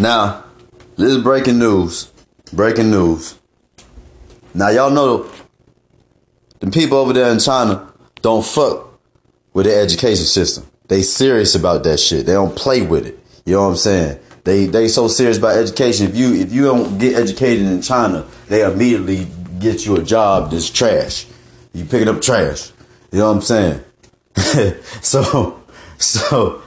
Now, this is breaking news. Breaking news. Now y'all know the people over there in China don't fuck with the education system. They serious about that shit. They don't play with it. You know what I'm saying? They they so serious about education. If you if you don't get educated in China, they immediately get you a job that's trash. You picking up trash. You know what I'm saying? so so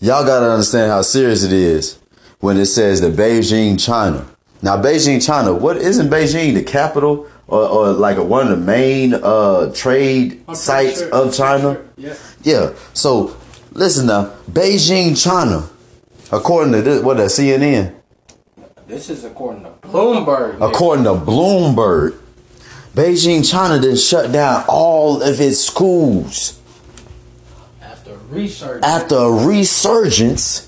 y'all gotta understand how serious it is when it says the Beijing, China. Now Beijing, China, what isn't Beijing the capital or, or like a, one of the main uh, trade sites sure. of China? Sure. Yeah. Yeah. So listen now, Beijing, China, according to this, what that CNN. This is according to Bloomberg. According to Bloomberg, Beijing, China did shut down all of its schools. After resurgence. After a resurgence of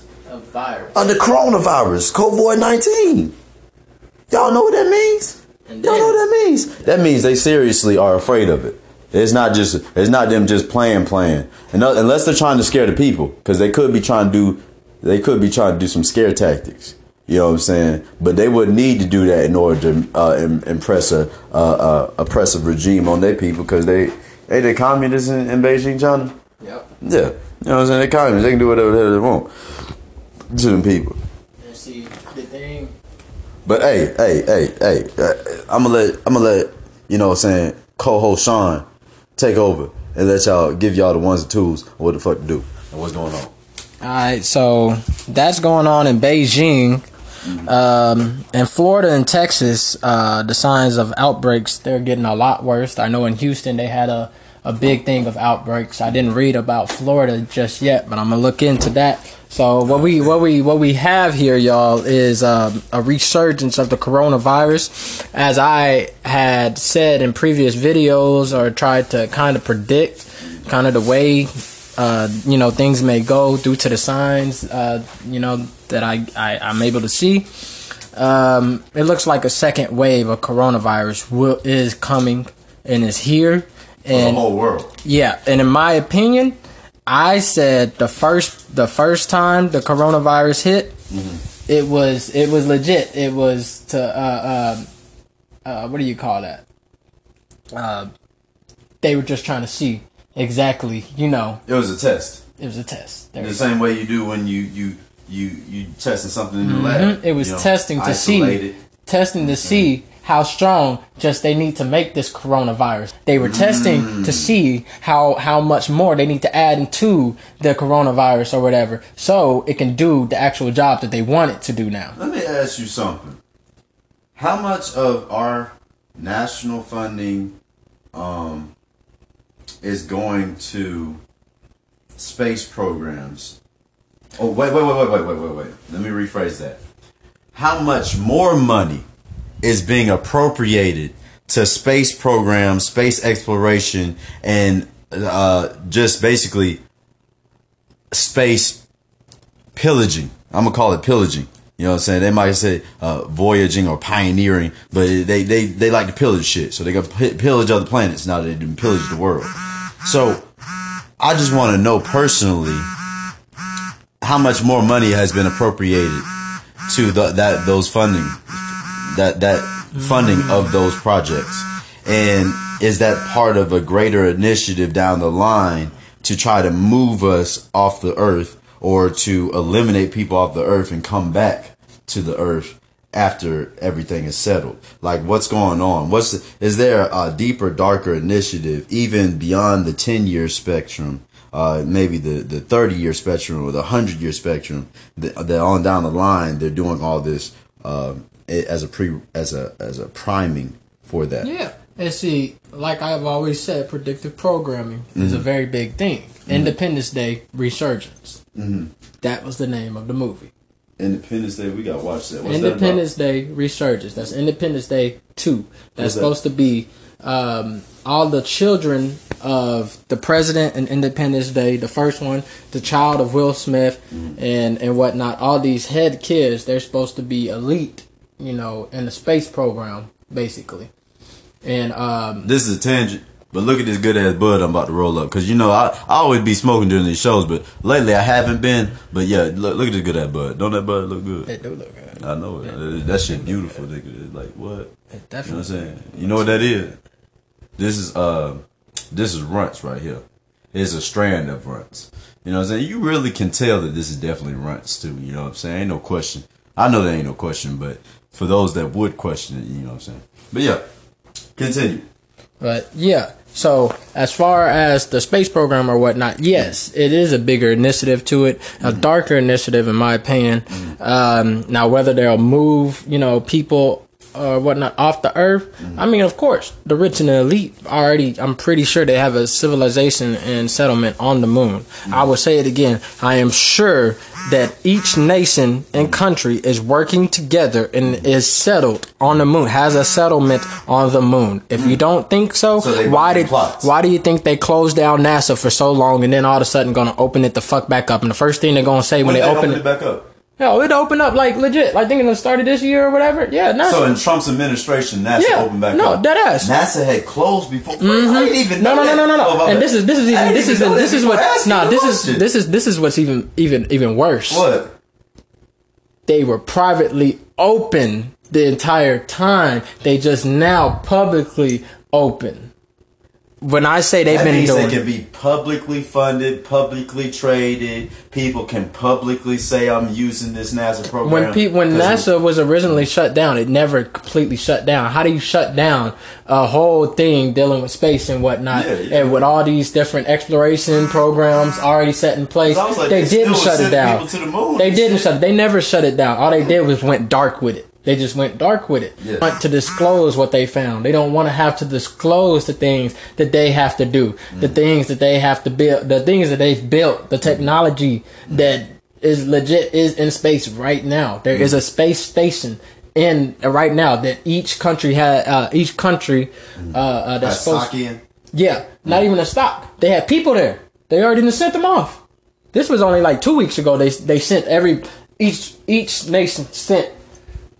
virus. Of the coronavirus, COVID 19. Y'all know what that means? Y'all know what that means? That means they seriously are afraid of it. It's not just it's not them just playing playing. And unless they're trying to scare the people cuz they could be trying to do they could be trying to do some scare tactics. You know what I'm saying? But they would need to do that in order to uh, impress a, a, oppressive regime on their people because they they the communists in, in Beijing, China. Yep. Yeah. You know what I'm saying? They're communists. They can do whatever the hell they want to them people. And see, the thing. But hey, hey, hey, hey, uh, I'm gonna let I'm gonna let you know what I'm saying co-host Sean take over and let y'all give y'all the ones and twos of what the fuck to do and what's going on. All right, so that's going on in Beijing. Um, in Florida and Texas, uh, the signs of outbreaks they're getting a lot worse. I know in Houston they had a, a big thing of outbreaks. I didn't read about Florida just yet, but I'm gonna look into that. So what we what we what we have here, y'all, is um, a resurgence of the coronavirus, as I had said in previous videos or tried to kind of predict, kind of the way uh, you know things may go due to the signs uh, you know that I, I am able to see. Um, it looks like a second wave of coronavirus will, is coming and is here. And the whole world. Yeah, and in my opinion, I said the first the first time the coronavirus hit, mm-hmm. it was it was legit. It was to uh, uh, uh, what do you call that? Uh, they were just trying to see exactly, you know. It was a test. It was a test. There the same way you do when you you you you testing something in the mm-hmm. lab. It was you know, testing to see testing to mm-hmm. see how strong just they need to make this coronavirus. They were testing mm. to see how how much more they need to add into the coronavirus or whatever, so it can do the actual job that they want it to do now. Let me ask you something. How much of our national funding um, is going to space programs? Oh wait, wait, wait, wait, wait, wait, wait, wait. Let me rephrase that. How much more money is being appropriated to space programs, space exploration, and uh, just basically space pillaging? I'm gonna call it pillaging. You know what I'm saying? They might say uh, voyaging or pioneering, but they, they, they like to pillage shit. So they go pillage other planets now they didn't pillage the world. So I just want to know personally how much more money has been appropriated to the, that those funding that that funding of those projects? And is that part of a greater initiative down the line to try to move us off the earth or to eliminate people off the earth and come back to the earth after everything is settled? Like what's going on? What's the, is there a deeper darker initiative even beyond the 10 year spectrum uh, maybe the, the 30 year spectrum or the 100 year spectrum that, that on down the line they're doing all this uh, as a pre as a as a priming for that yeah and see like i've always said predictive programming mm-hmm. is a mm-hmm. very big thing mm-hmm. independence day resurgence mm-hmm. that was the name of the movie Independence Day, we gotta watch that. What's Independence that Day resurgence. That's Independence Day two. That's supposed to be um, all the children of the president and Independence Day, the first one, the child of Will Smith, and and whatnot. All these head kids, they're supposed to be elite, you know, in the space program, basically. And um, this is a tangent. But look at this good ass bud I'm about to roll up. Cause you know, I, I always be smoking during these shows, but lately I haven't been. But yeah, look, look at this good ass bud. Don't that bud look good? It do look good. I know it. Uh, That shit beautiful, nigga. It's Like what? It You know what. I'm saying? You know what that is? This is uh this is runts right here. It's a strand of runts. You know what I'm saying? You really can tell that this is definitely runts too, you know what I'm saying? Ain't no question. I know there ain't no question, but for those that would question it, you know what I'm saying? But yeah. Continue. But yeah, so as far as the space program or whatnot, yes, it is a bigger initiative to it, a darker initiative in my opinion. Um, now, whether they'll move, you know, people or whatnot off the Earth, I mean, of course, the rich and the elite already. I'm pretty sure they have a civilization and settlement on the moon. I will say it again. I am sure that each nation and country is working together and is settled on the moon, has a settlement on the moon. If you don't think so, So why did plots. why do you think they closed down NASA for so long and then all of a sudden gonna open it the fuck back up? And the first thing they're gonna say when, When they, they open open it back up. Hell, it opened up like legit. Like thinking it started this year or whatever. Yeah, NASA. So in Trump's administration, NASA Yeah. opened back up. No, up. dead ass. NASA had closed before. I mm-hmm. didn't even no, know no, no, that. no, no, Oh, no. my And this is this is even this is this that is what nah this is this is this is what's even even even worse. what? They were privately open the entire time. They just now publicly open. When I say they've That been means doing they can be publicly funded, publicly traded. People can publicly say, "I'm using this NASA program." when pe- when NASA was originally shut down, it never completely shut down. How do you shut down a whole thing dealing with space and whatnot, Yeah, yeah. and with all these different exploration programs already set in place? Like, they, they didn't shut it down. the They didn't shit. shut. it. They never shut it down. All they did was went dark with it. They just went dark with it. Yeah. Want to disclose what they found. They don't want to have to disclose the things that they have to do, the Mm. things that they have to build, the things that they've built, the technology that is legit is in space right now. There is a space station in uh, right now that each country had. Uh, each country uh, uh, that's supposed. Yeah, not even a stock. They had people there. They already sent them off. This was only like two weeks ago. They they sent every each each nation sent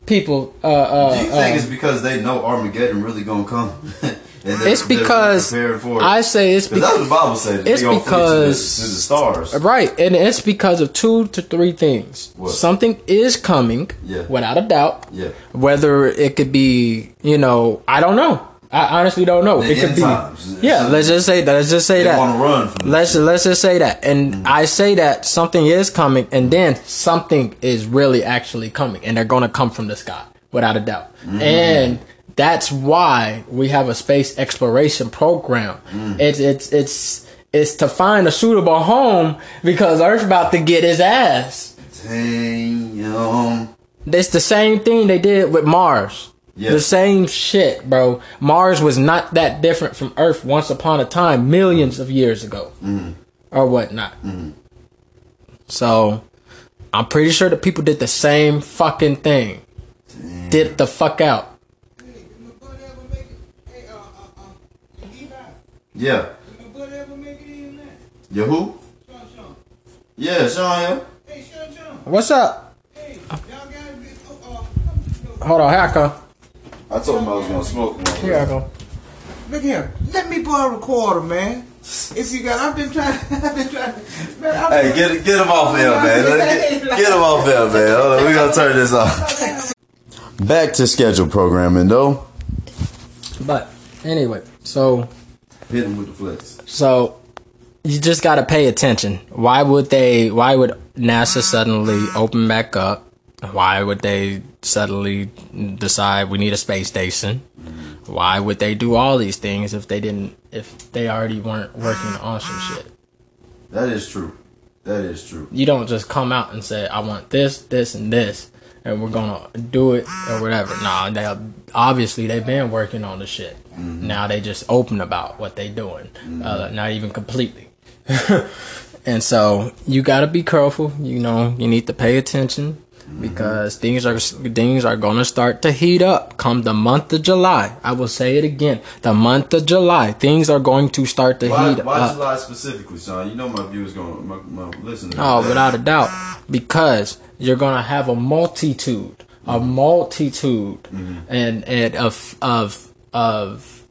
people. Uh, uh, Do you think uh, it's because they know Armageddon really gonna come? It's because for it? I say it's Because that's what the Bible says. it's the- because- to the, stars. right, and it's because of two to three things. What? Something is coming, Yeah. without a doubt. Yeah. Whether it could be, you know, I don't know. I honestly don't know. The it could be. times. Yeah, let's just say that. Let's just say They that. want to run Let's shit. let's just say that, and Mm-hmm. I say that something is coming, and then something is really actually coming, and they're gonna come from the sky without a doubt. Mm-hmm. And that's why we have a space exploration program. Mm. It's it's it's it's to find a suitable home because Earth's about to get his ass. Damn. It's the same thing they did with Mars. Yeah. The same shit, bro. Mars was not that different from Earth once upon a time, millions of years ago, or whatnot. So, I'm pretty sure the people did the same fucking thing. Did the fuck out. Hey, did my buddy ever make it? Hey, uh, uh, uh, Levi, Yeah. did my buddy ever make it in there? You who? Sean, Sean. Yeah, Sean. Yeah. Hey, Sean, Sean. What's up? Hey, y'all got to be, oh, uh, come, Hold on, here I go. I told him I was gonna smoke. one. Here I go. Look here. Let me borrow a recorder, man. If you got, I've been trying, I've been trying, man. I've Hey, get get him off there, man. Get, get him off there, man. Hold on, we gonna turn this off. Back to schedule programming, though. But anyway, so Hit him with the flex. So you just got to pay attention. Why would they? Why would NASA suddenly open back up? Why would they suddenly decide we need a space station? Why would they do all these things if they didn't? If they already weren't working on some shit? That is true. That is true. You don't just come out and say, "I want this, this, and this," and we're gonna do it or whatever. Nah, they obviously they've been working on the shit. Now they just open about what they doing, uh, not even completely. and so you gotta be careful. You know, you need to pay attention because things are things are gonna start to heat up come the month of July. I will say it again: the month of July, things are going to start to Why, heat why up. Why July specifically, Sean? You know my viewers gonna my, my listeners. Oh, without a doubt, because you're gonna have a multitude, a mm-hmm. multitude, mm-hmm. and and of of of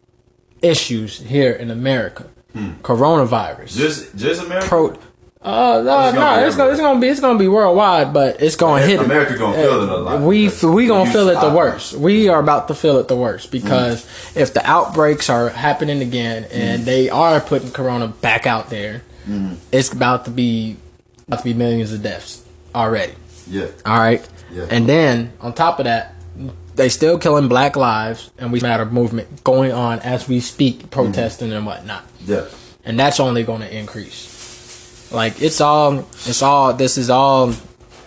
issues here in America. Hmm. Coronavirus, Just just America. pro, Uh, no, It's no, be it's gonna, it's gonna be it's gonna be worldwide, but it's gonna hit. America gonna feel it a lot. We we gonna feel it the worst. We are about to feel it the worst mm-hmm. because if the outbreaks are happening again and mm-hmm. they are putting Corona back out there, mm-hmm. it's about to be about to be millions of deaths already. Yeah. All right, Yeah. and then on top of that, they still killing Black lives and we matter movement going on as we speak, protesting and whatnot Yeah. and that's only going to increase. Like it's all, it's all. This is all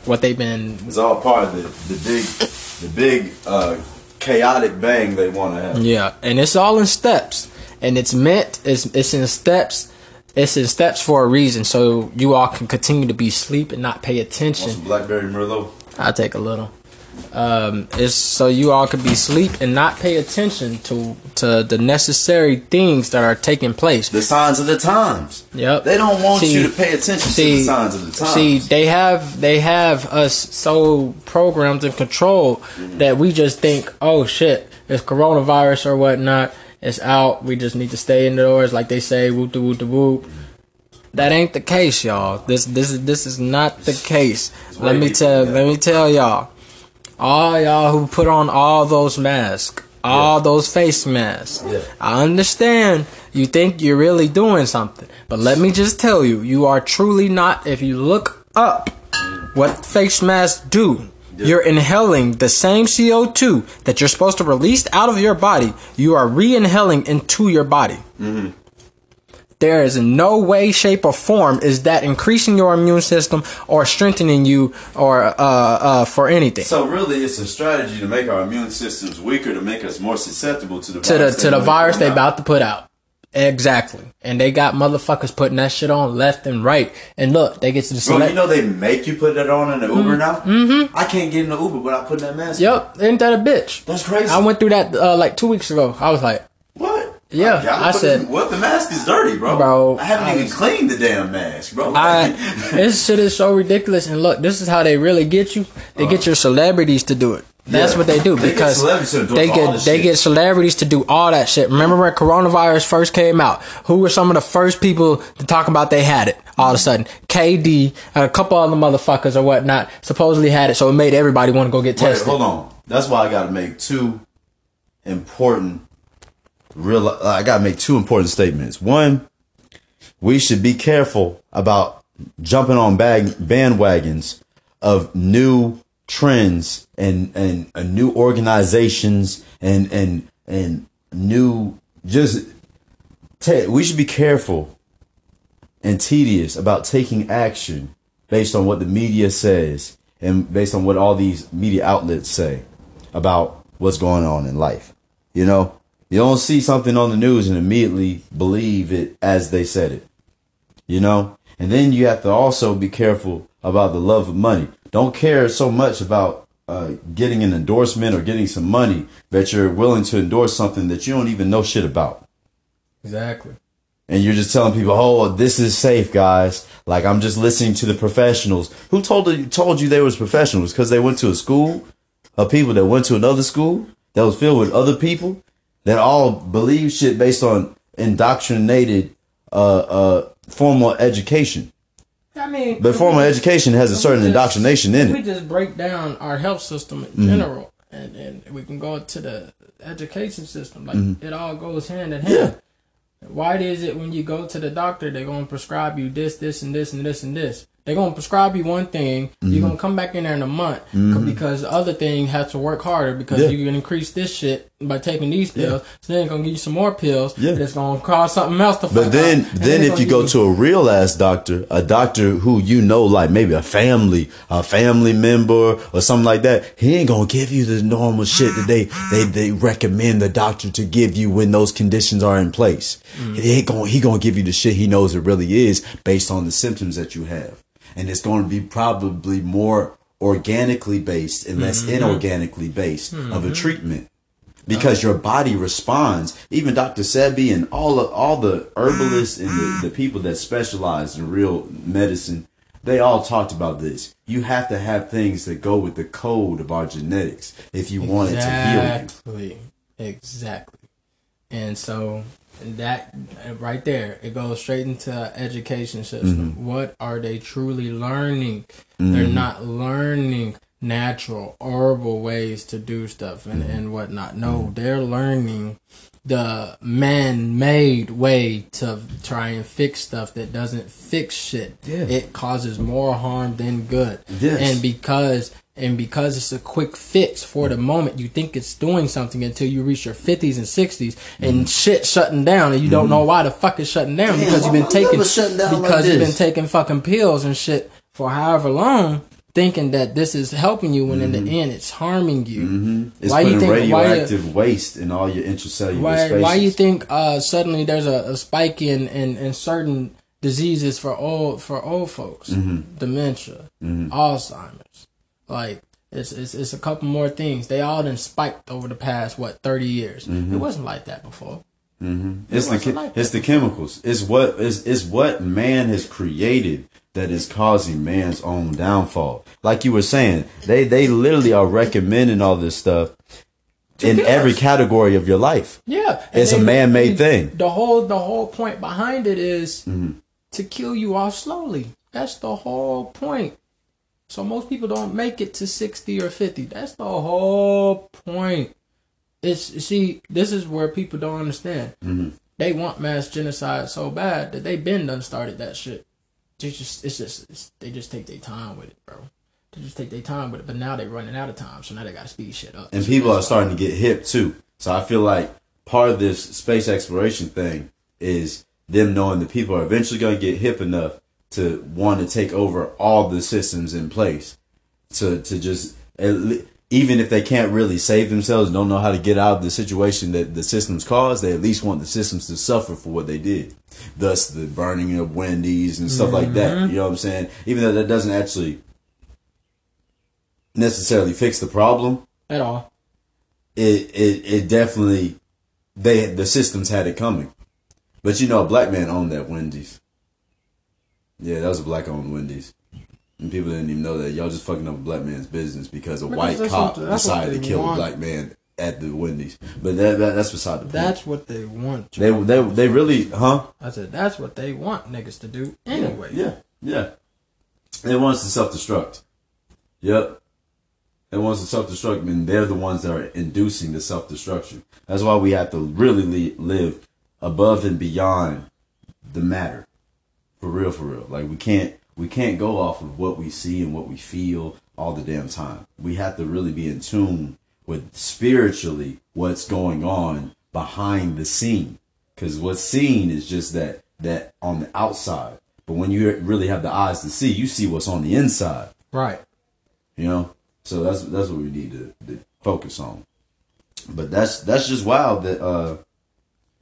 what they've been. It's all part of the, the big the big uh, chaotic bang they want to have. Yeah, and it's all in steps, and it's meant. It's it's in steps. It's in steps for a reason, so you all can continue to be asleep and not pay Want attention. some blackberry merlot? I'll take a little. Um, it's so you all could be asleep and not pay attention to to the necessary things that are taking place. The signs of the times. Yep. They don't want See- you to pay attention to the signs of the times. See, they have they have us so programmed and controlled that we just think, oh shit, it's coronavirus or whatnot. It's out. We just need to stay indoors, like they say. Whoop de whoop de whoop. That ain't the case, y'all. This this is this is not the case. Let me tell let me tell y'all. All y'all who put on all those masks, all Yeah. those face masks. Yeah. I understand you think you're really doing something, but let me just tell you, you are truly not. If you look up what face masks do, Yeah. you're inhaling the same CO2 that you're supposed to release out of your body. You are re-inhaling into your body. Mm-hmm. There is no way, shape, or form is that increasing your immune system or strengthening you or uh, uh, for anything. So really, it's a strategy to make our immune systems weaker to make us more susceptible to the to the virus to the virus they out. about to put out. Exactly, and they got motherfuckers putting that shit on left and right. And look, they get to the Bro, select. you know they make you put that on in the Uber now. Mm-hmm. I can't get in the Uber without putting that mask. on. yep, ain't that a bitch? That's crazy. I went through that uh, like two weeks ago. I was like, What? Yeah, gotta I said- what? The mask is dirty, bro. Bro, I haven't I even was- cleaned the damn mask, bro. I this shit is so ridiculous. And look, this is how they really get you. They get uh. your celebrities to do it. That's Yeah. what they do They because celebrities to endorse they get they shit. get celebrities to do all that shit. Remember when coronavirus first came out? Who were some of the first people to talk about they had it? All of a sudden, KD and a couple other motherfuckers or whatnot supposedly had it, so it made everybody want to go get Wait, tested. hold on. That's why I got to make two important real. I got to make two important statements. One, we should be careful about jumping on bag bandwagons of new trends and and uh, new organizations and and and new just. we should be careful and tedious about taking action based on what the media says and based on what all these media outlets say about what's going on in life. You know, you don't see something on the news and immediately believe it as they said it. You know, and then you have to also be careful about the love of money. Don't care so much about uh, getting an endorsement or getting some money that you're willing to endorse something that you don't even know shit about Exactly. and you're just telling people, "Oh, this is safe, guys." Like I'm just listening to the professionals. Who told you told you they was professionals? Because they went to a school of people that went to another school that was filled with other people that all believe shit based on indoctrinated uh, uh, formal education. I mean, But formal education has a certain just- indoctrination in it. We just break down our health system in Mm-hmm. general, and, and we can go to the education system. Like Mm-hmm. it all goes hand in hand. Yeah. Why is it when you go to the doctor, they're gonna prescribe you this, this, and this, and this, and this? They're gonna prescribe you one thing. Mm-hmm. You're gonna come back in there in a month c- because the other thing has to work harder because Yeah. you can increase this shit by taking these pills. So then gonna give you some more pills. Yeah. That's gonna cause something else to. fuck But then. Then if you go to a real ass doctor, a doctor who you know, like maybe a family, a family member or something like that, he ain't gonna give you the normal shit that they they they recommend the doctor to give you when those conditions are in place. Mm. He ain't gonna he gonna give you the shit he knows it really is based on the symptoms that you have, and it's going to be probably more organically based and less mm-hmm. inorganically based of a mm-hmm. treatment because your body responds. Even Dr. Sebi and all the, all the herbalists and the, the people that specialize in real medicine, they all talked about this. You have to have things that go with the code of our genetics if you want it to heal you. Exactly. Exactly. and so that right there it goes straight into education system. Mm-hmm. What are they truly learning? They're mm-hmm. not learning natural herbal ways to do stuff and, and whatnot. No, they're learning the man-made way to try and fix stuff that doesn't fix shit. Yeah. It causes more harm than good. Yes. And because and because it's a quick fix for the moment, you think it's doing something until you reach your fifties and sixties and shit shutting down, and you don't know why the fuck it's shutting down Mm-hmm. Damn, because you've been taking shutting like because you've been taking fucking pills and shit for however long, thinking that this is helping you when in the end it's harming you. Mm-hmm. It's Why you putting think- why radioactive waste in all your intracellular Why spaces. why do you think uh, suddenly there's a, a spike in, in, in certain diseases for old for old folks, Mm-hmm. dementia, Alzheimer's, like it's, it's it's a couple more things. They all done spiked over the past what thirty years. Mm-hmm. It wasn't like that before. It's the like it's the chemicals. It's what is it's what man has created that is causing man's own downfall. Like you were saying, they they literally are recommending all this stuff in every us. category of your life. Yeah, It's a man-made thing. The whole the whole point behind it is Mm-hmm. to kill you off slowly. That's the whole point. So most people don't make it to sixty or fifty. That's the whole point. It's see, this is where people don't understand. Mm-hmm. They want mass genocide so bad that they been done started that shit. They just it's just it's, they just take their time with it, bro. They just take their time with it. But now they're running out of time, so now they got to speed shit up. and So people are starting to get hip too. So I feel like part of this space exploration thing is them knowing that people are eventually going to get hip enough to want to take over all the systems in place. To to just at le- even if they can't really save themselves, don't know how to get out of the situation that the systems caused, they at least want the systems to suffer for what they did. Thus, the burning of Wendy's and stuff like that. Mm-hmm. You know what I'm saying? Even though that doesn't actually necessarily fix the problem, at all. it it it definitely they the systems had it coming. But you know, a black man owned that Wendy's. Yeah, that was a black owned Wendy's. And people didn't even know that. Y'all just fucking up a black man's business because a Because white cop decided to kill want. a black man at the Wendy's. But that, that that's beside the point. That's what they want. they they they really huh? I said that's what they want niggas to do anyway. Yeah, yeah. They want us to self destruct. Yep. They want us to self destruct, and they're the ones that are inducing the self destruction. That's why we have to really li- live above and beyond the matter. For real, for real. Like we can't we can't go off of what we see and what we feel all the damn time. We have to really be in tune with spiritually what's going on behind the scene. Cause what's seen is just that that on the outside. But when you really have the eyes to see, you see what's on the inside. Right. You know? So that's that's what we need to, to focus on. But that's that's just wild that uh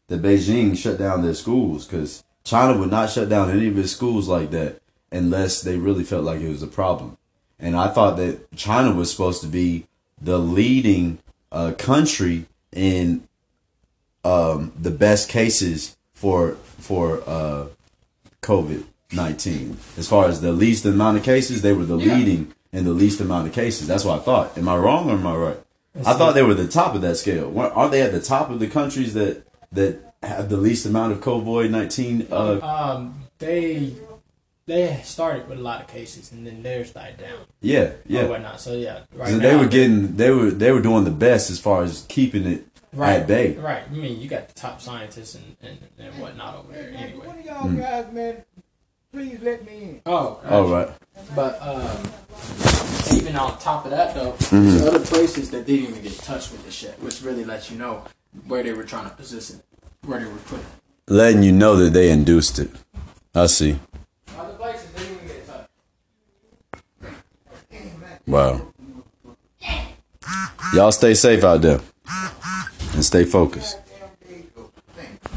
that Beijing shut down their schools because China would not shut down any of its schools like that unless they really felt like it was a problem. And I thought that China was supposed to be the leading uh, country in um, the best cases for for uh, COVID nineteen. As far as the least amount of cases, they were the Yeah. leading in the least amount of cases. That's what I thought. Am I wrong or am I right? I thought they were the top of that scale. Aren't they at the top of the countries that that have the least amount of COVID nineteen? Uh, Um, they they started with a lot of cases and then theirs died down yeah, or yeah. whatnot. So yeah, right. So they were getting they were they were doing the best as far as keeping it right, at bay. Right. I mean, you got the top scientists and, and, and whatnot over there. Anyway. one of y'all guys, man, please let me in. Oh. All right. But um, even on top of that, though, Mm-hmm. there's other places that didn't even get touched with the shit, which really lets you know where they were trying to position it, where they were putting it. Letting you know that they induced it. I see. Other places didn't even get touched. Wow. Y'all stay safe out there and stay focused.